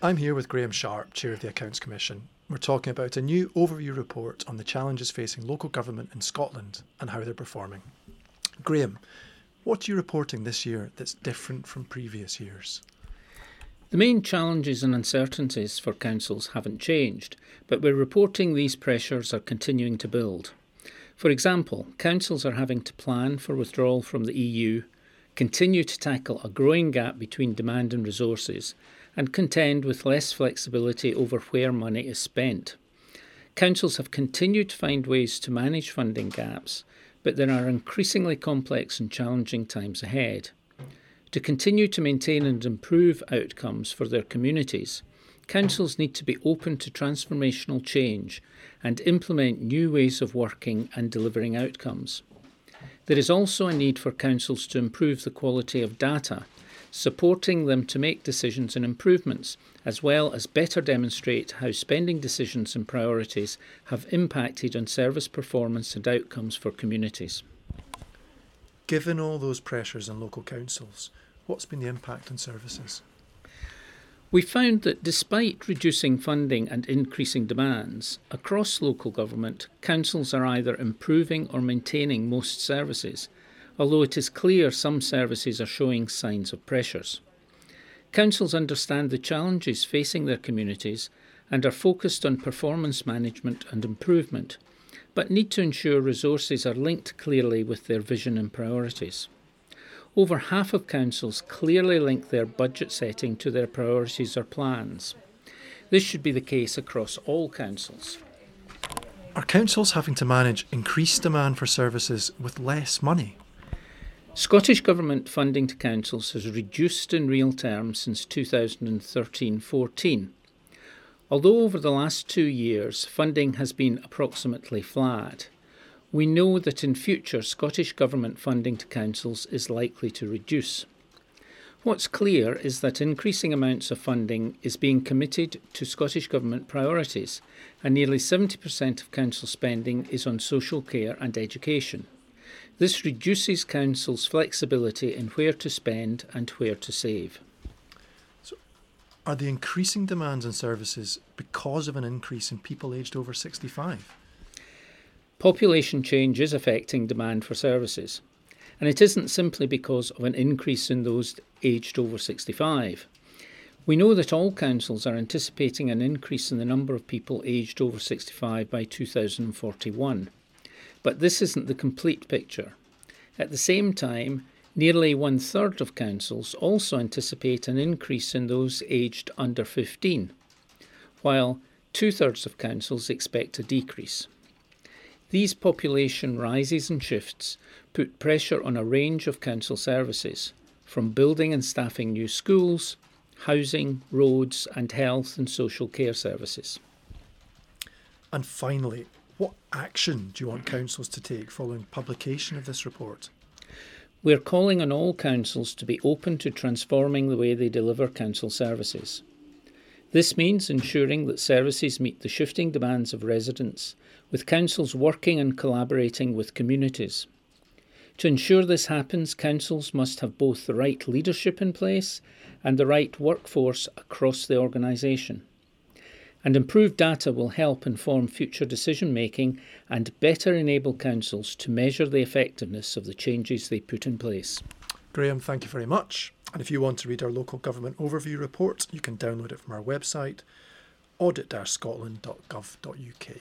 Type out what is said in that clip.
I'm here with Graham Sharp, Chair of the Accounts Commission. We're talking about a new overview report on the challenges facing local government in Scotland and how they're performing. Graham, what are you reporting this year that's different from previous years? The main challenges and uncertainties for councils haven't changed, but we're reporting these pressures are continuing to build. For example, councils are having to plan for withdrawal from the EU, continue to tackle a growing gap between demand and resources, and contend with less flexibility over where money is spent. Councils have continued to find ways to manage funding gaps, but there are increasingly complex and challenging times ahead. To continue to maintain and improve outcomes for their communities, councils need to be open to transformational change and implement new ways of working and delivering outcomes. There is also a need for councils to improve the quality of data, supporting them to make decisions and improvements, as well as better demonstrate how spending decisions and priorities have impacted on service performance and outcomes for communities. Given all those pressures on local councils, what's been the impact on services? We found that despite reducing funding and increasing demands, across local government, councils are either improving or maintaining most services, although it is clear some services are showing signs of pressures. Councils understand the challenges facing their communities and are focused on performance management and improvement, but need to ensure resources are linked clearly with their vision and priorities. Over half of councils clearly link their budget setting to their priorities or plans. This should be the case across all councils. Are councils having to manage increased demand for services with less money? Scottish Government funding to councils has reduced in real terms since 2013 14. Although over the last two years funding has been approximately flat, we know that in future Scottish Government funding to councils is likely to reduce. What's clear is that increasing amounts of funding is being committed to Scottish Government priorities, and nearly 70% of council spending is on social care and education. This reduces councils' flexibility in where to spend and where to save. So, Are the increasing demands on services because of an increase in people aged over 65? Population change is affecting demand for services, and it isn't simply because of an increase in those aged over 65. We know that all councils are anticipating an increase in the number of people aged over 65 by 2041. But this isn't the complete picture. At the same time, Nearly one third of councils also anticipate an increase in those aged under 15, while two thirds of councils expect a decrease. These population rises and shifts put pressure on a range of council services, from building and staffing new schools, housing, roads, and health and social care services. And finally, what action do you want councils to take following publication of this report? We are calling on all councils to be open to transforming the way they deliver council services. This means ensuring that services meet the shifting demands of residents, with councils working and collaborating with communities. To ensure this happens, councils must have both the right leadership in place and the right workforce across the organisation and improved data will help inform future decision making and better enable councils to measure the effectiveness of the changes they put in place. Graham, thank you very much. And if you want to read our local government overview report, you can download it from our website, audit-scotland.gov.uk.